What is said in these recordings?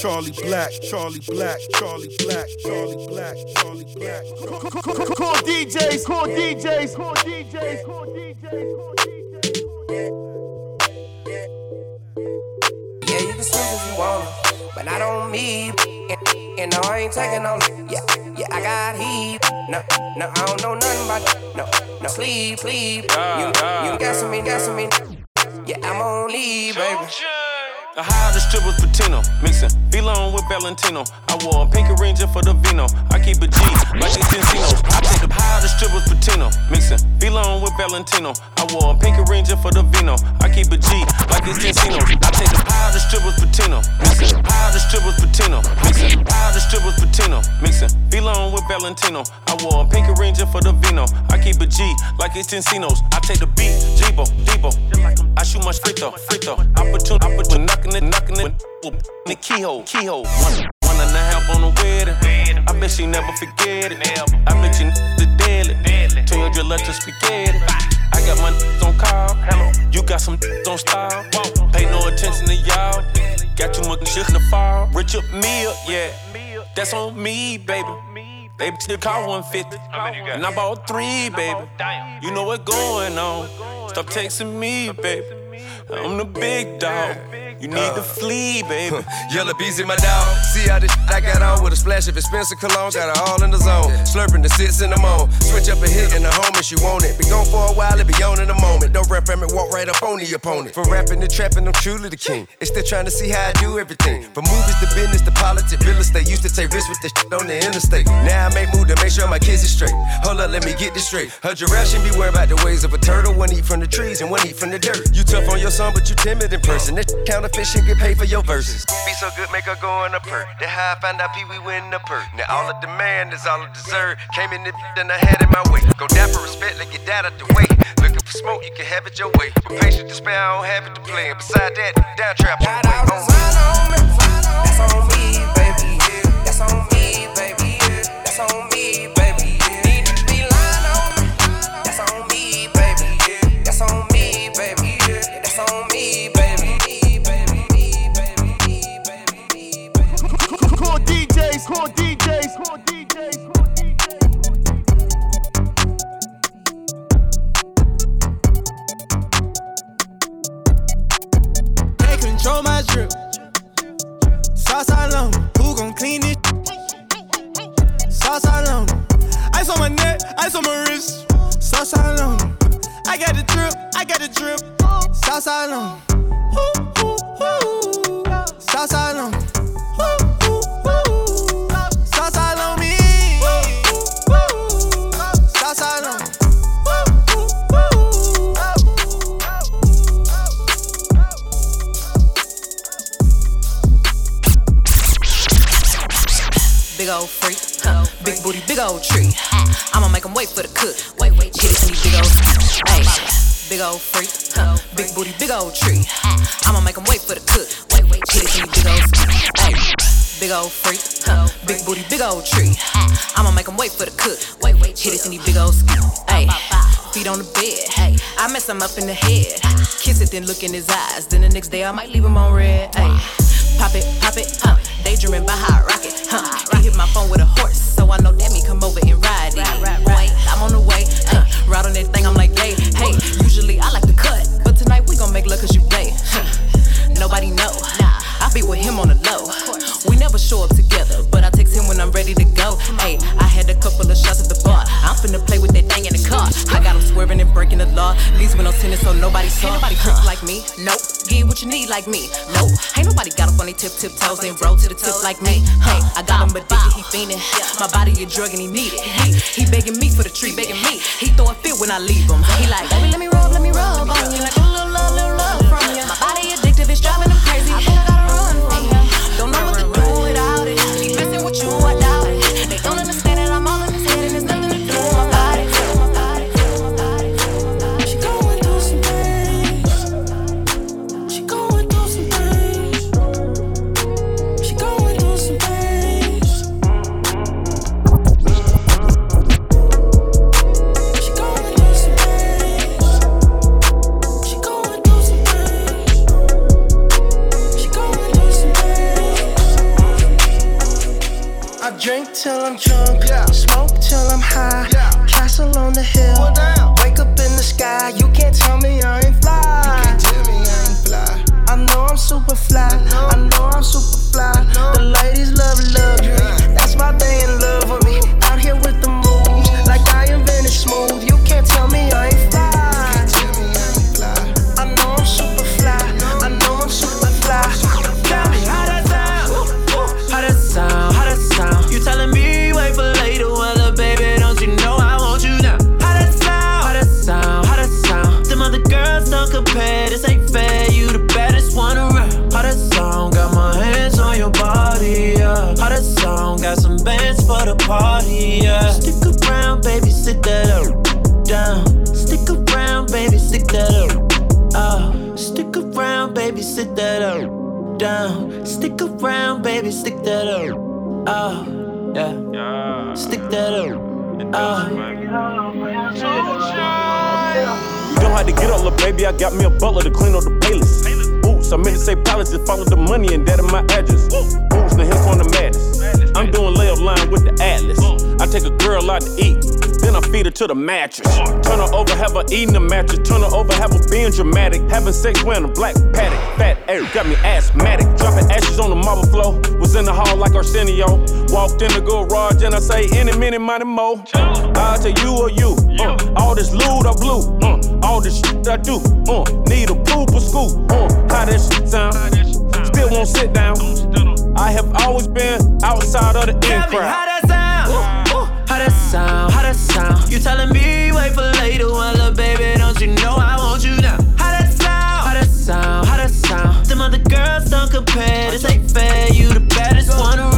Charlie Blac, Charlie Blac, Charlie Blac, Charlie Blac, Charlie Blac, Charlie Blac. Call DJs, call DJs, call DJs, call DJs, call DJs. Yeah, you can sleep if you want but not on me. And, and no, I ain't taking no. Yeah, yeah, I got heat. No, no, I don't know nothing about no, no. Sleep, sleep. You, you guessing me, guessing me. Yeah, I'm on leave, baby. I hired the strippers Patino, mixing Vlone with Valentino. I wore a pink ranger for the vino. I keep a G like it's Encino. High the strippers Patino, mixing Vlone with Valentino. I wore a pink ranger for the vino. I keep a G like it's Encino. I take the high the strippers Patino, mixing high the strippers Patino, mixing high the strippers Patino, mixing Vlone with Valentino. I wore a pink ranger for the vino. I keep a G like it's Encinos. I take the beat, Jibo, Debo. I shoot my free throw. Opportunity, opportunity, knocking it, knocking it. The keyhole, keyhole. One, one and a half on the wedding. I bet she never forget it. I bet you the deadly. 200 letters spaghetti. I got my on call. You got some on style. Pay no attention to y'all. Got you much shit in the fall. Rich up me up, yeah. That's on me, baby. Baby, still call 150. And I bought three, baby. You know what's going on. Stop texting me, baby. I'm the big dog. You need to flee, baby. Yellow bees in my dog. See how this shit I got on with a splash of expensive cologne. Got it all in the zone. Slurping the sits in the moan. Switch up a hit in the home if you want it. Be gone for a while, it be on in a moment. Don't rap from it, walk right up on the opponent. For rapping and trapping, I'm truly the king. It's still trying to see how I do everything. From movies to business to politics, real estate. Used to take risks with the shit on the interstate. Now I make move to make sure my kids are straight. Hold up, let me get this straight. A giraffe should be worried about the ways of a turtle. One eat from the trees and one eat from the dirt. You tough on your son, but you timid in person. This counterfeit shit get paid for your verses. Be so good, make her go in a perk. Then how I find out Pee Wee win the perk. Now all the demand is all I deserve. Came in the then I had it my way. Go down for respect, like get that out the way. Looking for smoke, you can have it your way. With patience to spare, I don't have it to play. And beside that, down trap on the way. On me. That's on me, baby. That's on me, baby. That's on me, baby. Call DJs, call DJs, Can't control my drip. Sauce all on, who gon' clean it? Sauce all on, ice on my neck, ice on my wrist. Sauce all on, I got the drip, I got the drip. Sauce all on, sauce all on. big booty, big old tree. I'ma make him wait for the cook. Wait, wait, get it to me, big old Hey, big old freak. Huh. Big booty, big old tree. I'ma make him wait for the cook. Wait, wait, get it to me, big old Hey, big old freak. Huh. Big booty, big old tree. I'ma make him wait for the cook. Wait, wait, hit it to me, big old Hey feet on the bed. Hey, I mess him up in the head. Kiss it, then look in his eyes. Then the next day I might leave him on red. Hey, pop it, pop it, huh? Daydreaming by hot rocket, huh? He hit my phone with a horse, so I know that me come over and ride it. Right, right, right. I'm on the way, huh? Ride on that thing, I'm like, hey, hey. Usually I like to cut, but tonight we gon' make love cause you play. Nobody know. I be with him on the low. We never show up together, but I text him when I'm ready to go. Hey, I had a couple of shots at the bar. I'm finna play with swerving and breaking the law. These windows tinted so nobody saw. Ain't nobody creep like me. Nope. Get what you need like me. Nope. Ain't nobody got up on their tip tip toes and roll to the tip like me. Hey, I got him addicted, he fiending. My body a drug and he need it. He, he begging me for the treat, begging me. He throw a fit when I leave him. He like, baby, let me rub, let me rub on you like You don't have to get up, little baby. I got me a butler to clean up the playlist. Boots, I meant to say pilots, just follow the money and that in my address. Boots, the hip on the madness. I'm doing layup line with the Atlas. I take a girl out to eat then I feed her to the mattress. Turn her over, have her eating the mattress. Turn her over, have her being dramatic. Having sex wearing a black paddock. Fat air got me asthmatic. Dropping ashes on the marble floor. Was in the hall like Arsenio. Walked in the garage and I say, any minute, money mo. I'll tell you or you. Uh, all this loot I blew. Uh, all this shit I do. Uh, need a poop or scoop. Uh, how that shit sound? Still won't sit down. I have always been outside of the in crowd how that sound, how that sound. You telling me wait for later, well, look, baby, don't you know I want you now? How that sound, how that sound, how that sound. Them other girls don't compare, this ain't fair, you the baddest one around.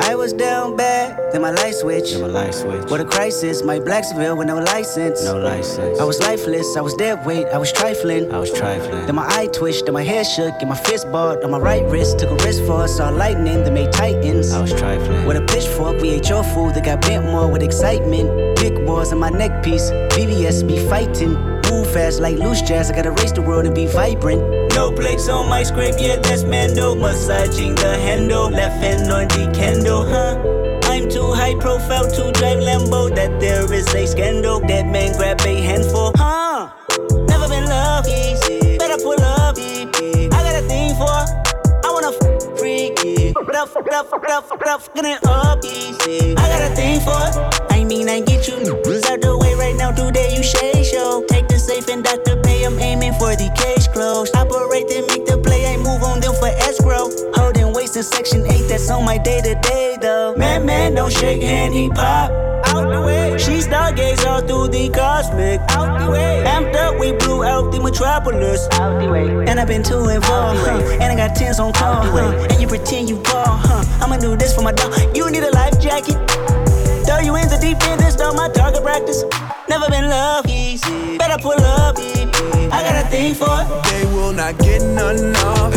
I was down bad, then my light switch. Then my light switch. What a crisis, my Blacksville with no license. No license. I was lifeless, I was dead weight, I was trifling. I was trifling. Then my eye twitched, then my hair shook, and my fist barred on my right wrist. Took a wrist for saw lightning that made titans. I was trifling. With a pitchfork, we ate your food that got bent more with excitement. Big wars on my neck piece, BBS be fighting. Move fast like loose jazz, I gotta race the world and be vibrant. No plates on my scrape, yeah, that's Mando. Massaging the handle, left hand on the candle, huh? I'm too high profile to drive Lambo. That there is a scandal. That man grab a handful, huh? Never been love easy. Better pull up, I got a thing for. I wanna f- freaky. But up, up, up, up, up, getting up easy. I got a thing for. I mean, I get you out the way right now. Today you shade show. Take safe and Dr. Pay. I'm aiming for the case closed. Operate then make the play. I move on them for escrow. Holding waist in section 8. That's on my day to day though. Man, man, don't shake hand. He pop. Out the way. She stargaze all through the cosmic. Out the way. Amped up, we blew out the metropolis. Out the way. And I've been to and far, huh? And I got tens on call, huh? And you pretend you ball, huh? I'ma do this for my dog. You need a life jacket. Throw you in the deep end, this not my target practice. Never been love easy. Better pull up, I got a thing for it. They will not get none off.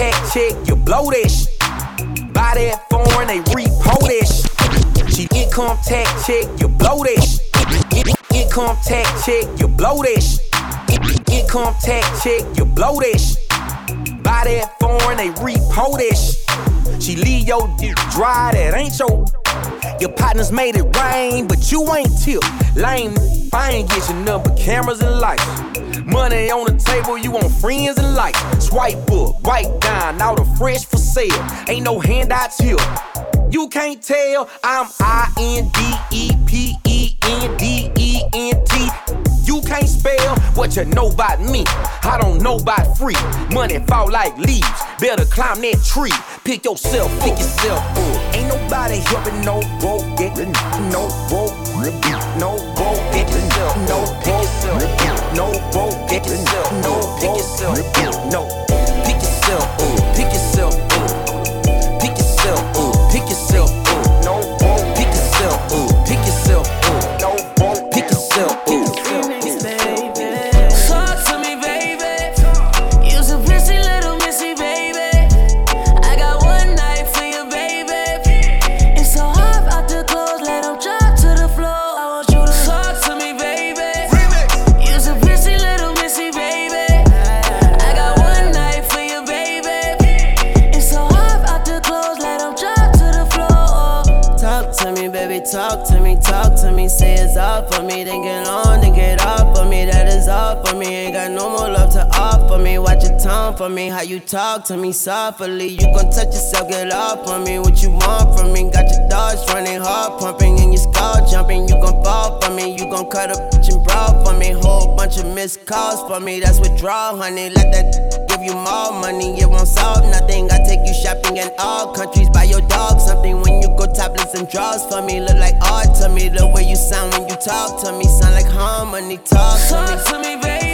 Tax check, you blow that shit. Buy that foreign, they repo that. She income tax check, you blow that. In- Income tax check, you blow that. In- Income tax check, you blow that shit. Buy that foreign, they repo that. She leave your dick dry, that ain't your. Your partners made it rain, but you ain't tip. Lame, I ain't get your number, cameras and lights. Money on the table, you want friends and likes. Swipe up, wipe down, all the fresh for sale. Ain't no handouts here. You can't tell I'm I N D E P E N D E N T. Can't spell what you know about me. I don't know about free. Money fall like leaves. Better climb that tree. Pick yourself, pick yourself up. Ain't nobody helping no broke. Get no broke. No broke. get yourself. No yourself. No broke. Pick yourself. No pick yourself. No. Pick yourself up. Pick yourself up. Pick yourself up. Pick yourself up. Me, then get on, then get off for me. That is all for me. Ain't got no more love to offer me. Watch your tone for me, how you talk to me softly. You gon' touch yourself, get off on me. What you want from me? Got your dogs running hard, pumping, and your skull jumping. You gon' fall for me. You gon' cut a bitch and brawl for me. Whole bunch of missed calls for me. That's withdrawal, honey. Let that give you more money. It won't solve nothing. I take you shopping in all countries. Buy your dog something when you go topless and drawers for me, look like art to me. The way you sound when you talk to me, sound like harmony. Talk to me. Talk to me, baby.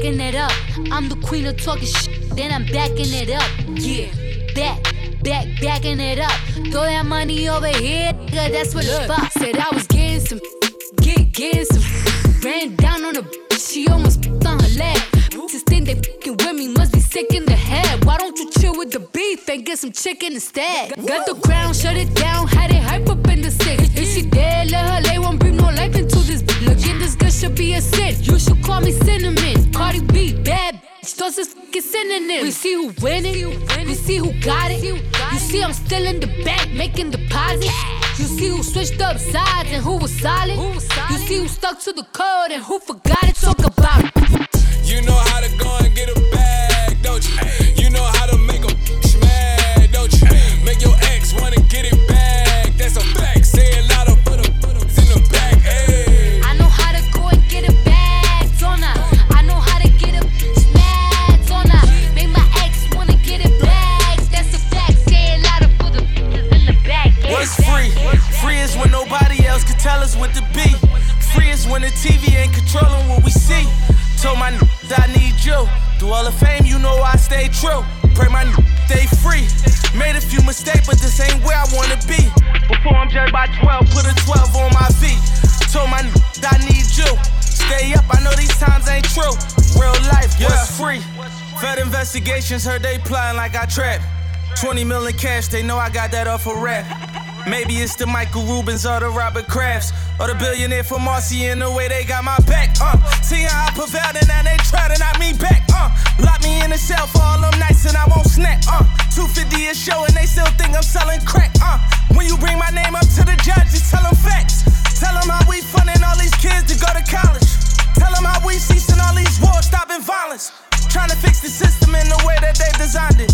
Backing it up. I'm the queen of talking shit, then I'm backing it up. Yeah, back, back, backing it up. Throw that money over here, nigga, that's what the fuck. Said I was getting some, get, getting some. Ran down on a bitch, she almost on her leg. Just think they fucking with me, must be sick in the head. Why don't you chill with the beef and get some chicken instead? Got the crown, shut it down, had it hype synonyms. We see who winning, we see who got it. You see I'm still in the bank making deposits. You see who switched up sides and who was solid. You see who stuck to the code and who forgot it. Talk about it. You know how to go and get a bag, Through all the fame, you know I stay true. Pray my n- stay free. Made a few mistakes, but this ain't where I wanna be. Before I'm judged by 12, put a 12 on my feet. Told my n- I need you. Stay up, I know these times ain't true. Real life, what's free? Fed investigations heard they plotting like I trap. 20 million cash, they know I got that off a rap. Maybe it's the Michael Rubins or the Robert Krafts. Or the billionaire from Marcy in the way they got my back. Uh, see how I prevailed and now they try to knock me back. Uh, lock me in a cell for all them nights and I won't snap. Uh, 250 a show and they still think I'm selling crack. Uh, when you bring my name up to the judge, tell them facts. Tell them how we funding all these kids to go to college. Tell them how we ceasing all these wars, stopping violence. Trying to fix the system in the way that they designed it.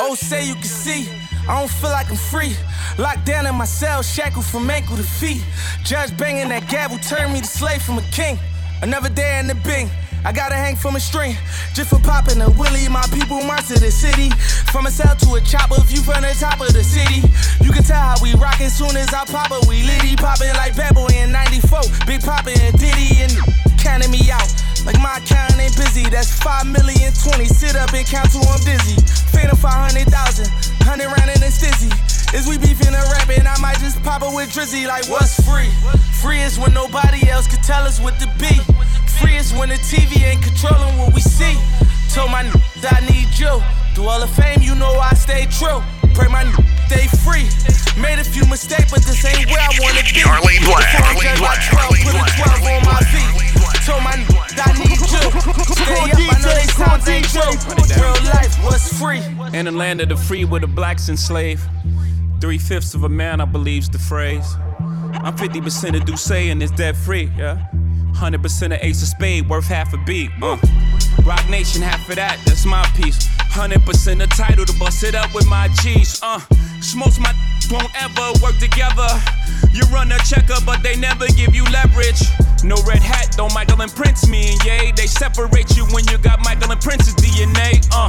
Oh, say you can see. I don't feel like I'm free. Locked down in my cell, shackled from ankle to feet. Judge banging that gavel turned me to slave from a king. Another day in the bing. I gotta hang from a string just for popping a willie. My people march to the city. From a cell to a chopper, view from the top of the city. You can tell how we rockin' soon as I pop it. We litty poppin' like Bad Boy in 94. Big Poppin' and Diddy and counting me out. Like my account ain't busy. That's 5 million 20. Sit up and count till I'm dizzy. Phantom 500,000. 100 round in a stizzy. Is we beefing or rapping? I might just pop it with Drizzy. Like, what's free? Free is when nobody else can tell us what to be. Free is when the TV ain't controlling what we see. Told my n- that I need you. Through all the fame, you know I stay true. Pray my n- stay free. Made a few mistakes, but this ain't where I wanna be. Charlie Blac, Before I'm Charlie judged by Black, 12, Charlie put a Black, 12 on. Told my n- that I need you. Stay up, I know these times ain't true. Real life, what's free? In the land of the free where the blacks enslaved. Three fifths of a man, I believe's the phrase. I'm 50% of D'USSÉ and it's debt free, yeah. 100% of Ace of Spade, worth half a beat. Uh. Roc Nation, half of that, that's my piece. 100% the title to bust it up with my G's. Uh. Smokes my won't ever work together. You run a checker, but they never give you leverage. No red hat, don't Michael and Prince me and Ye. They separate you when you got Michael and Prince's DNA. Uh.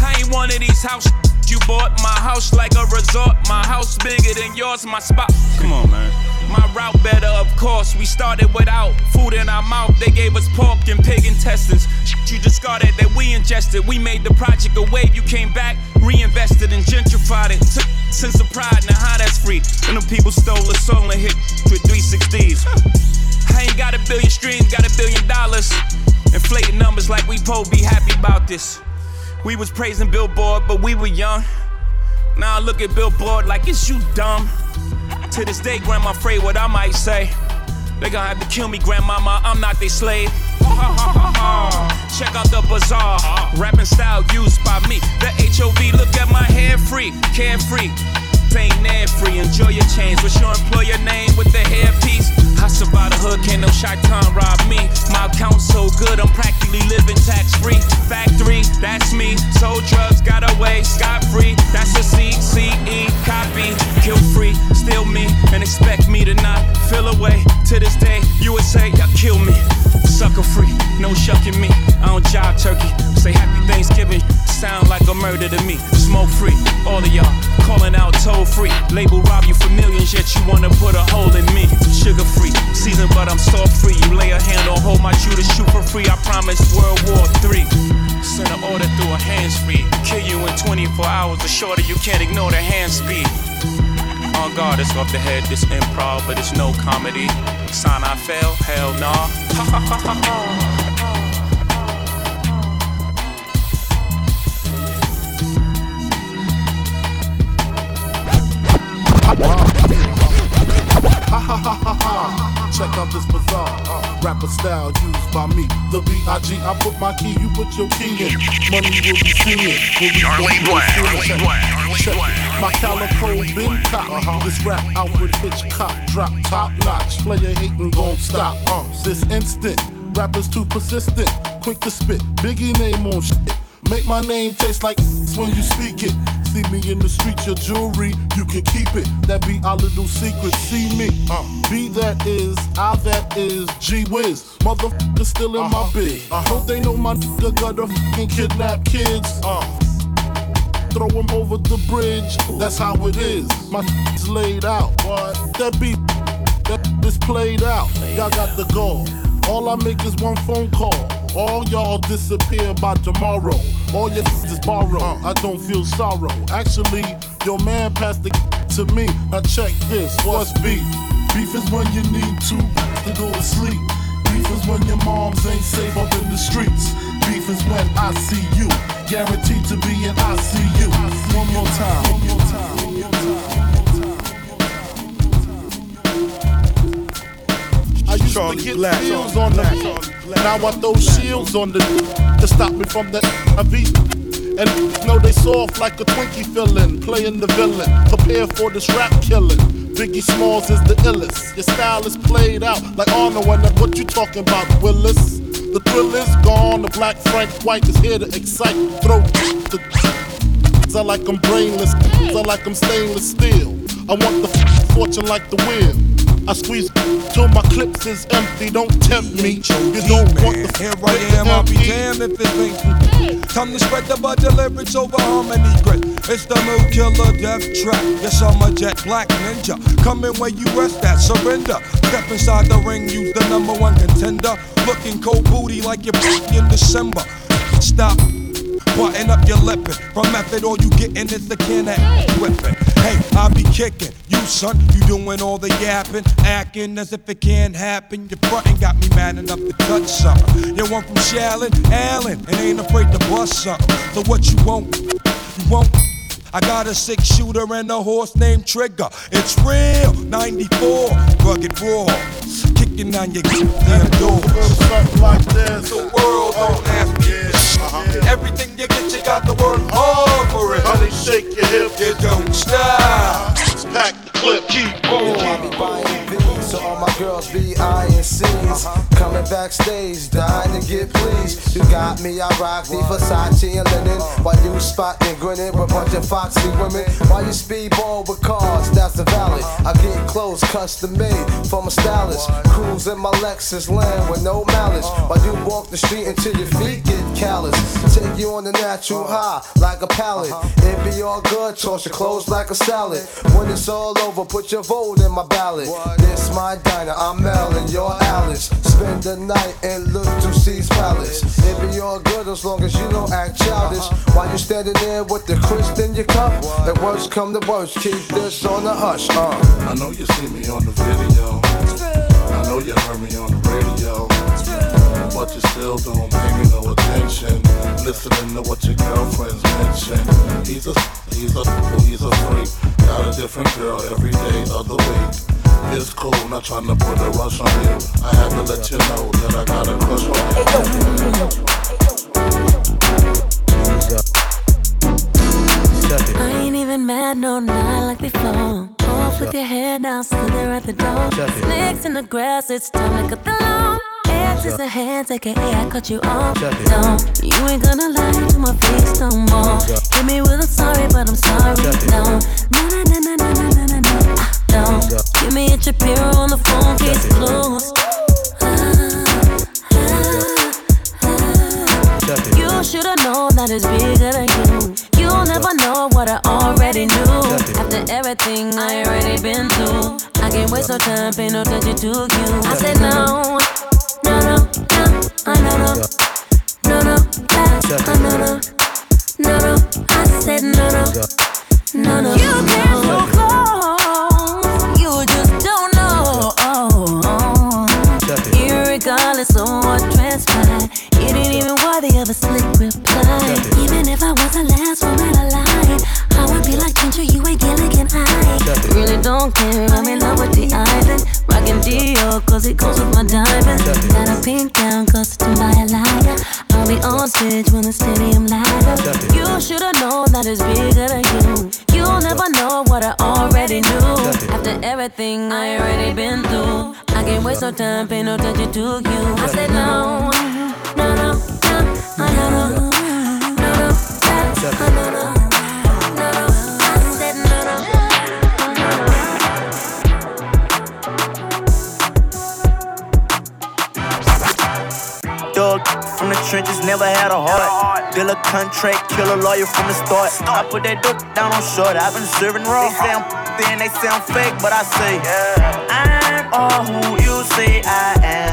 I ain't one of these house you bought. My house like a resort. My house bigger than yours. My spot. Come on, man. My route better, of course. We started without food in our mouth. They gave us pork and pig intestines. You discarded that we ingested. We made the project a wave. You came back, reinvested and gentrified it. Took sense of pride. Now how that's free? When them people stole a song and hit with 360s. I ain't got a billion streams, got a billion dollars. Inflating numbers like we po be happy about this. We was praising Billboard, but we were young. Now I look at Billboard like it's you dumb. To this day, grandma afraid what I might say. They gonna have to kill me, grandmama. I'm not their slave. Check out the bizarre, rapping style used by me. The HOV, look at my hair free, carefree. Ain't net free, enjoy your change. What's your employer name with the hairpiece? Hustle by the hood, can't no time rob me. My account's so good, I'm practically living tax free. Factory, that's me. Sold drugs, got away, scot free. That's a CCE copy. Kill free, steal me, and expect me to not feel away. To this day, USA, y'all kill me. Sucker free, no shucking me. I don't job turkey. Say happy Thanksgiving, sound like a murder to me. Smoke free, all of y'all calling out toll free. Label rob you for millions, yet you wanna put a hole in me. Sugar free, season, but I'm salt free. You lay a hand on hold my shoe to shoot for free. I promise World War III. Send an order through a hands free. Kill you in 24 hours. or shorter you can't ignore the hand speed. On guard, it's off the head, this improv, but it's no comedy. Sign I fail, hell nah. rapper style used by me. The B.I.G. I put my key, you put your key in. Money will be singing. Charlie Blac, Charlie Blac, Check my calico been cop. Uh-huh. This rap Alfred Hitchcock drop top notch. Player hating gon' stop. Uh, this instant, rappers too persistent, quick to spit. Biggie name on shit. Make my name taste like when you speak it. See me in the streets, your jewelry, you can keep it. That be our little secret. See me, uh, B that is, I that is, G Wiz. Motherfucker still in my bid. Uh, hope they know my nigga got a fucking kidnap kids. Uh, throw them over the bridge. That's how it is. My is laid out. What? That beat, that is played out. Y'all got the goal. All I make is one phone call. All y'all disappear by tomorrow. All your is borrow. I don't feel sorrow. Actually, your man passed the to me. Now check this. What's beef? Beef is when you need to to go to sleep. Beef is when your moms ain't safe up in the streets. Beef is when I see you, guaranteed to be in ICU. One more time. One more time. Charlie to get Black. shields on them. Now I throw shields on the to stop me from the IV. And know they soft like a Twinkie filling, playing the villain. Prepare for this rap killing. Biggie Smalls is the illest. Your style is played out like Arnold and what you talking about, Willis? The thrill is gone. The black Frank White is here to excite. Throw the I like I'm brainless. I like I'm stainless steel. I want the fortune like the wheel. I squeeze till my clips is empty. Don't tempt me. You don't want the Here I am, I'll be damned if it ain't Time to spread the bud lyrics over harmony grit. It's the new killer death trap. Yes, I'm a jet black ninja. Coming where you rest at, surrender. Step inside the ring, use the number one contender. Looking cold booty like you're in December. Stop. Button up your lippin'. From method, all you gettin' is the can of whippin'. Hey, I be kickin'. You son, you doing all the yapping, acting as if it can't happen. Your frontin' got me mad enough to touch something. You want from Shallon, Allen, and ain't afraid to bust something. So what you want? You want? I got a six shooter and a horse named Trigger. It's real, 94, rugged raw. Kicking on your damn door. Something like this. The world don't ask me this. Everything you get, you got to work hard for it. Honey, shake your hip. You don't stop. Pack the clip, keep on. So all my girls be I and C's. Uh-huh. Coming backstage, dying to get pleased. You got me, I rock the Versace and linen. Uh-huh. While you spotting, grinning with a bunch of foxy women. While you speedball with cars, that's the valley. I get clothes custom made from a stylist. Cruise in my Lexus land with no malice. While you walk the street until your feet get callous. Take you on the natural uh-huh. high like a pallet. Uh-huh. It be all good, toss your clothes like a salad. When it's all over, put your vote in my ballot. This my diner, I'm Mel and you're Alice. Spend the night and look to C's palace. It be all good as long as you don't act childish. Uh-huh. While you standing there with the crisp in your cup. The worst come to worst, keep this on the hush. Uh. I know you see me on the video. I know know you heard me on the radio. But you still don't pay me no attention. Listening to what your girlfriends mention. He's a, he's a, he's a freak. Got a different girl every day of the week. It's cool, not trying to put a rush on you. I had to let you know that I got a crush on you. I ain't even mad, no, not like before. Off with your head down, still there at the door. Snakes in the grass, it's time to cut the lawn. Hands is a hands, aka I cut you off. Don't, you ain't gonna lie to my face no more. Hit me with a sorry, but I'm sorry. No, no, no, no, no, no, no, no, no, no. Give me a Shapiro on the phone, case closed. You should've known that it's bigger than you. You'll never know what I already knew. After everything I already been through, I can't waste no time, pay no attention to you. I said no, no, regardless of what transpired. it ain't even worthy of a slip time, pay no attention to you. I said no, no, no, no, no, no, no, no, no, no, no. From the trenches, never had a heart. Deal a contract, kill a lawyer from the start. I put that dope down on short, I've been serving raw. They say I'm then they say fake, but I say I'm all who you say I am.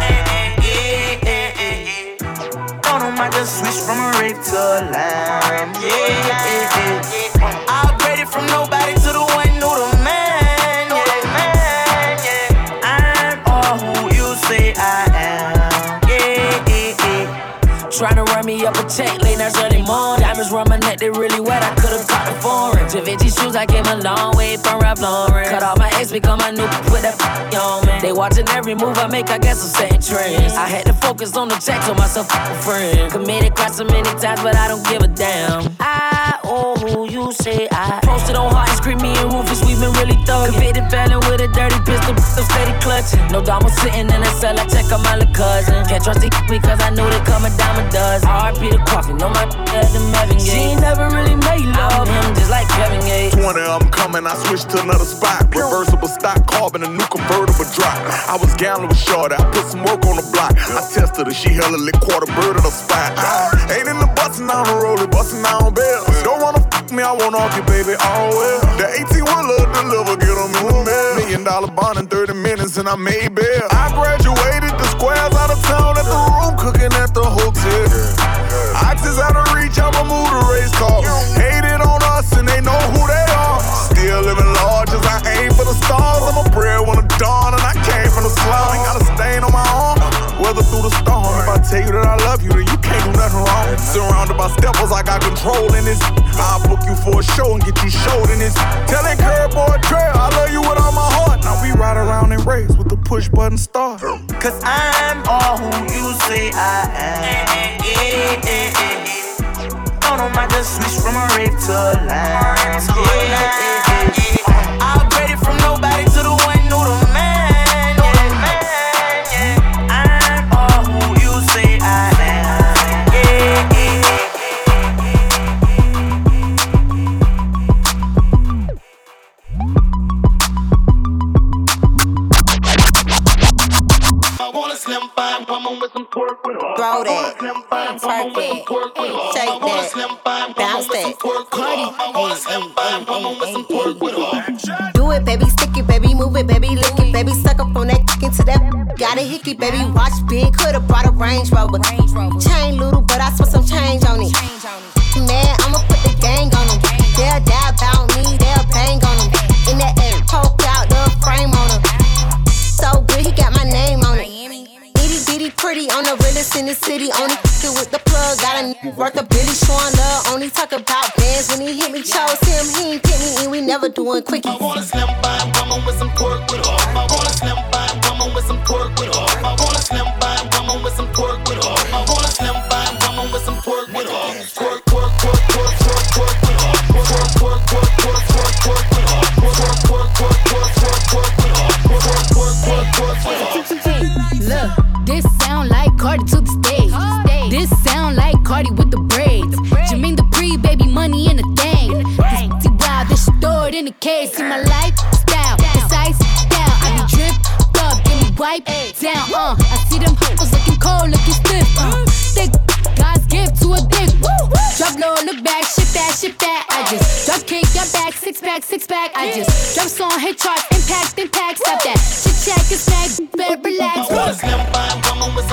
Told him I just switched from a rape to a lamb. Yeah. Givenchy shoes, I came a long way from Ralph Lauren. Cut off my ex, become my new, put that on me. They watching every move I make, I guess I'm setting trends. I had to focus on the check, told myself a friend. Committed quite so many times, but I don't give a damn. I you say I. Posted on hard and me and Rufus, we've been really thugging. Convicted felon with a dirty pistol, I'm steady clutching. No dama sitting in a cell, I check on my little cousin. Can't trust it because I know they come a dime a dozen. RP the coffee, know my at the Gates. She ain't never really made love I'm him just like Kevin Gates. 20 of them coming, I switched to another spot. Reversible stock, carbon, a new convertible drop. I was gambling with Shorty, I put some work on the block. I tested her, she hella lit quarter bird of the spot. Ain't in the bustin' down the road, bustin' down bells. Don't wanna me, I won't argue, baby, oh, all well. The 18 wheeler deliver, get the mail. Million dollar bond in 30 minutes, and I made bail. I graduated the squares out of town at the room, cooking at the hotel. Oxys out of reach, I'ma move the race car. Hated on us, and they know who they are. Still living large as I aim for the stars. I'm a prayer when the dawn, and I came from the slum. Ain't got a stain on my arm. Weather through the storm. If I tell you that I love you, then you can't do nothing wrong. Surrounded by steppers, I got control in this. I'll book you for a show and get you showed in this. Telling curb boy trail, I love you with all my heart. Now we ride around in race with the push button start. Cause I'm all who you say I am. Don't know, might just switch from a rape to a lamb. Yeah, yeah, yeah. I upgraded from nobody to the fine woman with some pork with her. Throw that. Twerk it. Shake that. Bounce that. Cardi. Do it, baby. Stick it, baby. Move it, baby. Lick it, baby. Suck up on that into that. Got a hickey, baby. Watch big. Could've brought a Range Rover. Chain little, but I spent some change on it. The city. Only f***ing with the plug. Got a n- worth a Billy showing love. Only talk about bands when he hit me. Chose him, he ain't pick me, and we never doing quickies. I want a back, six pack, six pack. I just drop song, hit charts, impact, impact. Stop that. Shit check, it's snack, better relax. A slim fine woman with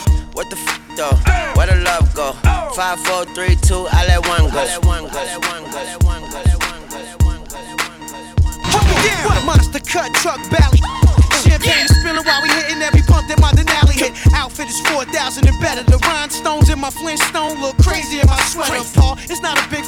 What the f though? Where the love go? Five, four, three, two, I let one go. I let one go. I let one go. I let one go. I let one go. I let one go. Hold me down. What a monster cut truck bally. Champagne spilling while we hitting every pump that my Denali hit. Outfit is 4,000 and better. The rhinestones in my Flintstone look crazy in my sweater. Paul, it's not a big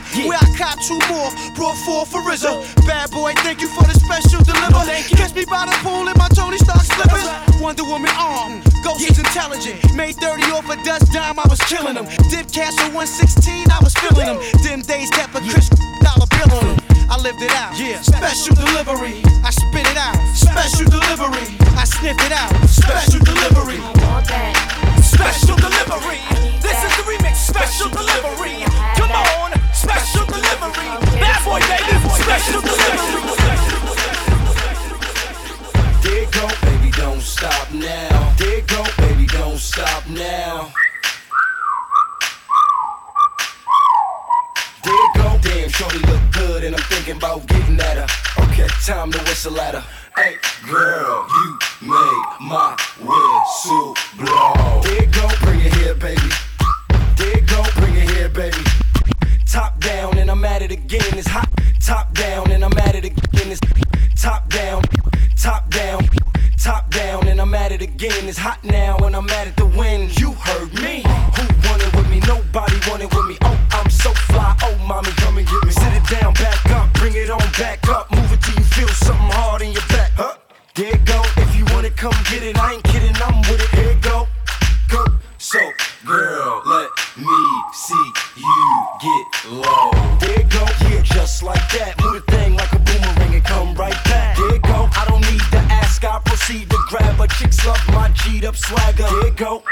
Fox Hill Where I caught two more. Brought four for RZA. Bad boy, thank you for the special deliver. Catch me by the pool in my Tony Stark slippers. Wonder Woman arm. Ghost is intelligent. Made 30 off a dust dime, I was killing them. Dip Castle 116, I was feeling them. Them days kept a crisp dollar bill on them. I lived it out. Yeah. Special delivery. I spit it out. Special delivery. I sniffed it out. Special delivery. Special delivery. This is the remix. Special delivery. Come on. Special delivery. Bad boy, baby. Special delivery. There go, baby, don't stop now. There go, baby, don't stop now. There go, damn, shorty look good, and I'm thinking about getting at her. Okay, time to whistle at her. Hey, girl, you make my whistle blow. There go, bring it here, baby. There go, bring it here, baby. Top down, and I'm at it again. It's hot. Top down, and I'm at it again. It's top down, top down, top down, and I'm at it again. It's hot now, and I'm at it to win. You heard me. Who wanted with me? Nobody wanted with me. Oh, I'm so fly. Oh, mommy, come and get me. Sit it down, back up, bring it on back up. Move it till you feel something hard in your back. Huh? There go. If you want it, come get it. I ain't kidding. I'm with it. Here go. Go. So, girl, just like that. Move the thing like a boomerang and come right back. There it go. I don't need to ask. I proceed to grab a chicks love my G'd up swagger. There it go.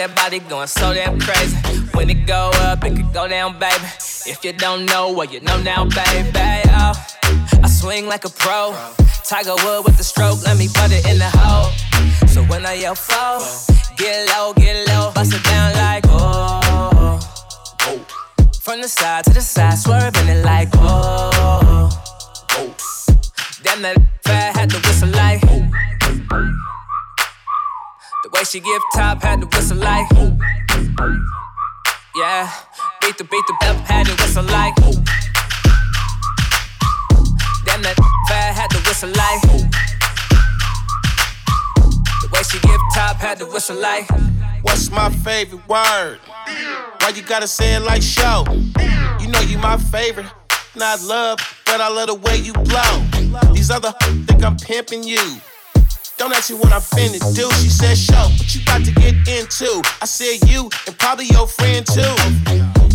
That body going so damn crazy? When it go up, it could go down, baby. If you don't know, well, you know now, baby. Oh, I swing like a pro. Tiger Wood with the stroke, let me put it in the hole. So when I yell foul, get low, get low, bust it down like oh. oh. From the side to the side, swerving it like oh. oh. Damn that fat had to whistle like. Oh. The way she give top had to whistle like. Yeah, beat the beat the bell had to whistle like. Damn that fat had to whistle like. The way she give top had to whistle like. What's my favorite word? Why you gotta say it like show? You know you my favorite. Not love, but I love the way you blow. These other think I'm pimping you. Don't ask me what I'm finna do. She said, show, what you about to get into? I said, you and probably your friend too.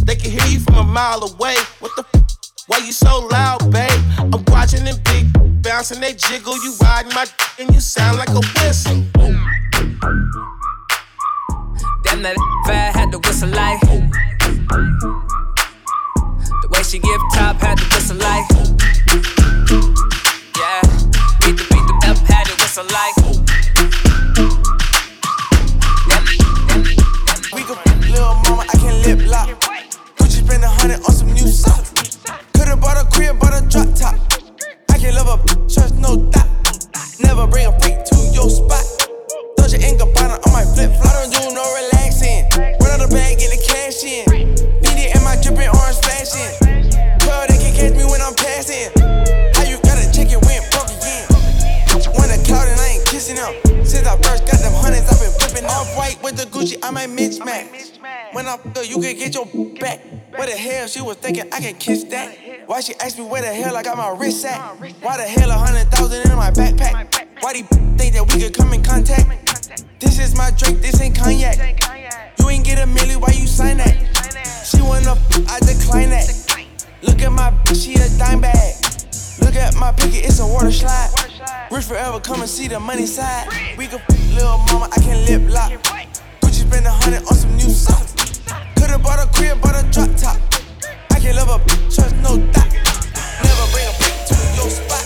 They can hear you from a mile away. What the f? Why you so loud, babe? I'm watching them big bouncing, they jiggle. You riding my d- and you sound like a whistle. Damn that fat had to whistle like. The way she give top had to whistle like. Whistle like. We go little mama, I can lip lock. Gucci spend a hundred on some new socks. Could've bought a crib, bought a drop top. I can love a church, no doubt. Never bring a freak to your spot. Dolce and Gabbana on my flip flop. I don't do no relaxing. Run out the bag, get the cash in. Gucci. I might mismatch. When I f- her, you can get your back. Where the hell she was thinking I can kiss that? Why she asked me where the hell I got my wrist at? Why the hell a hundred thousand in my backpack? Why do you think that we could come in contact? This is my drink, this ain't cognac. You ain't get a milli, why you sign that? She wanna, f- I decline that. Look at my bitch, she a dime bag. Look at my picket, it's a water slide. Rich forever, come and see the money side. We can f- little mama, I can lip lock. Spend a hundred on some new socks. Could've bought a crib, bought a drop top. I can love a bitch, trust no doubt. Never bring a bitch to your spot.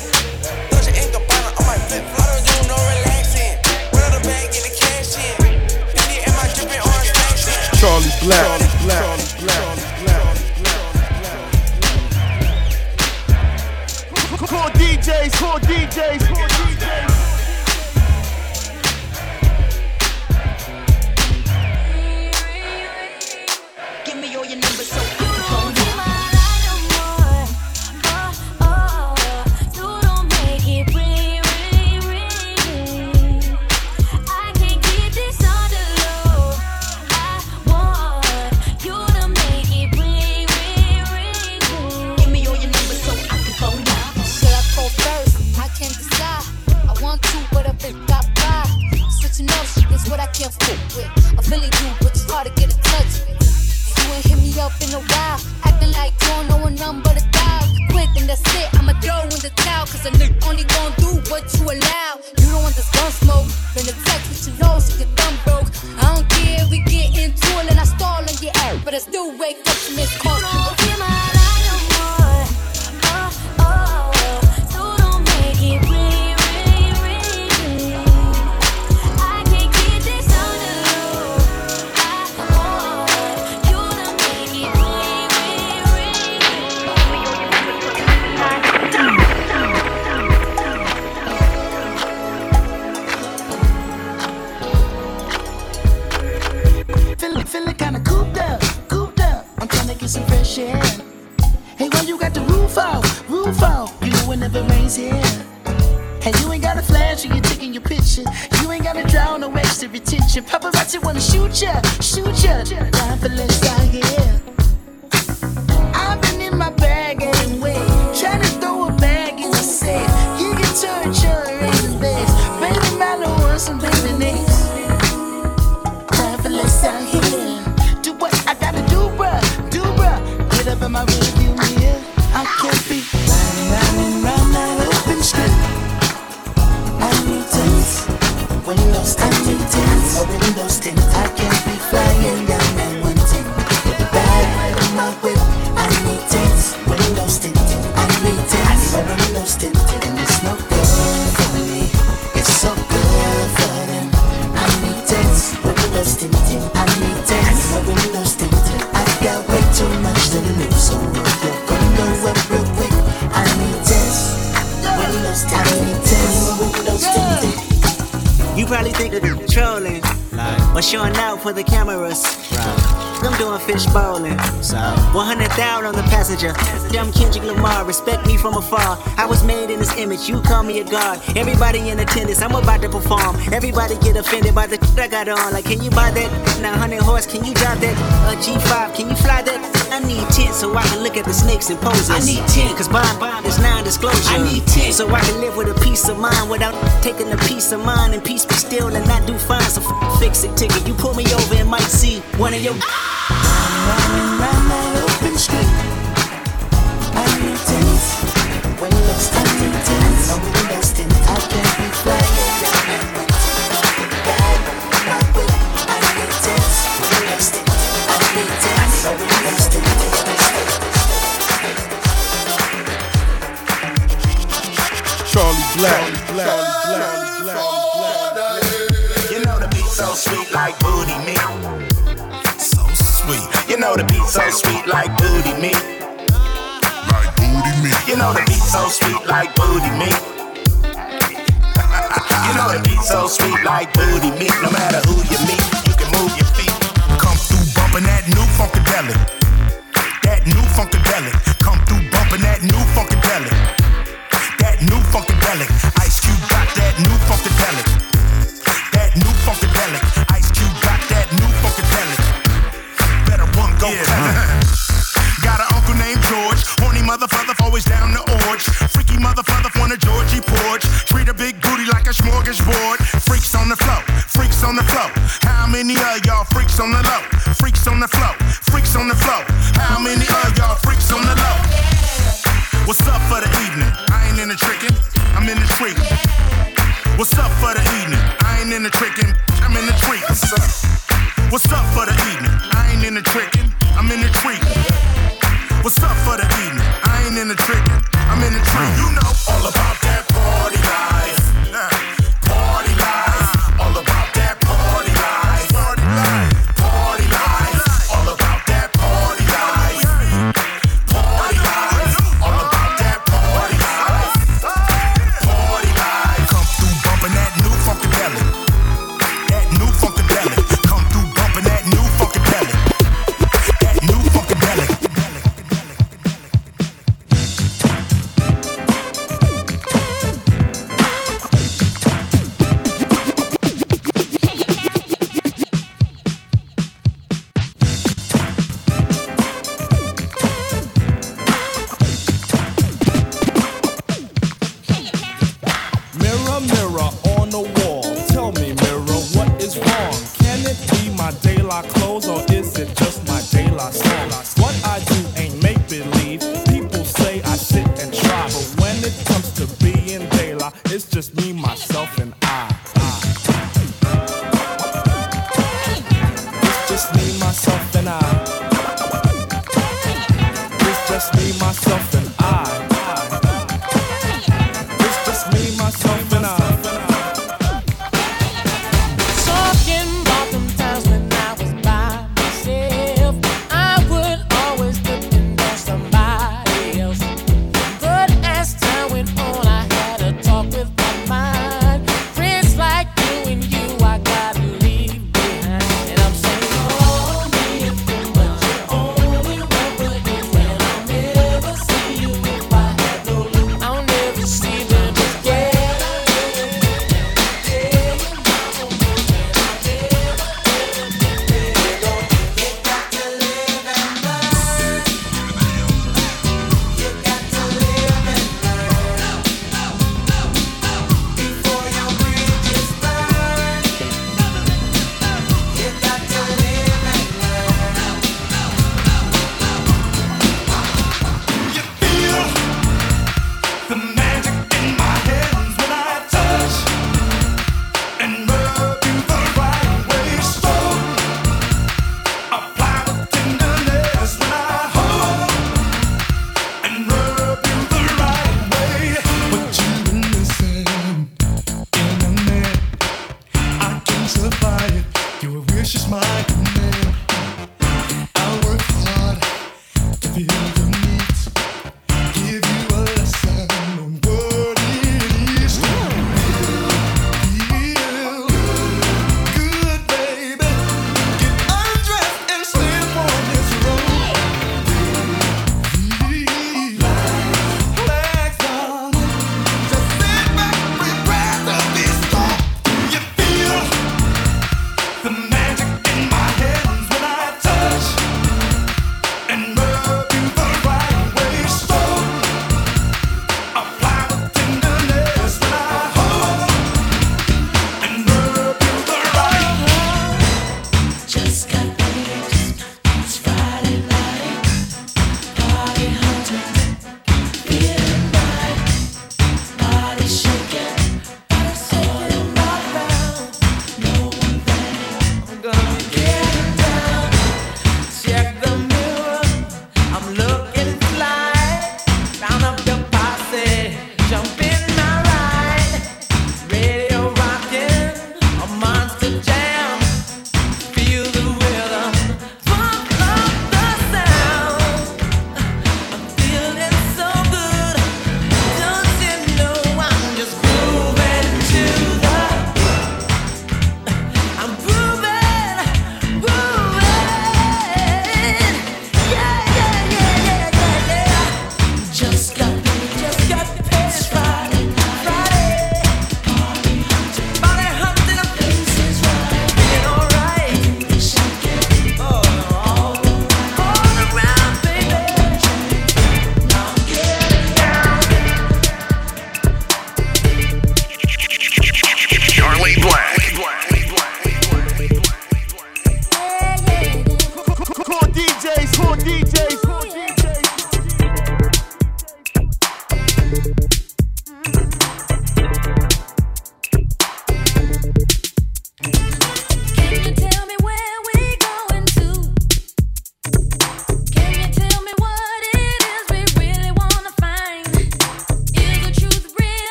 Gabbana on my flip flop. I don't do no relaxing. Run out the bag, get the cash in. And my dripping orange flashing. Charlie Blac. Charlie Blac. Charlie Blac. Call DJs, call DJs, call DJs. Extra attention. Paparazzi wanna shoot ya, shoot ya. Time for the cameras. Right. I'm doing fish bowling. 100,000 on the passenger. I'm Kendrick Lamar. Respect me from afar. I was made in this image. You call me a god. Everybody in attendance. I'm about to perform. Everybody get offended by the shit I got on. Like, can you buy that? 900 horse. Can you drive that? A G5. Can you fly that? I need 10 so I can look at the snakes and poses. I need 10 cause bond bond is non disclosure. I need 10 so I can live with a peace of mind without taking a peace of mind and peace be still and not do fine. So f- fix it ticket. You pull me over and might see one of your. I'm running that open street. I need me.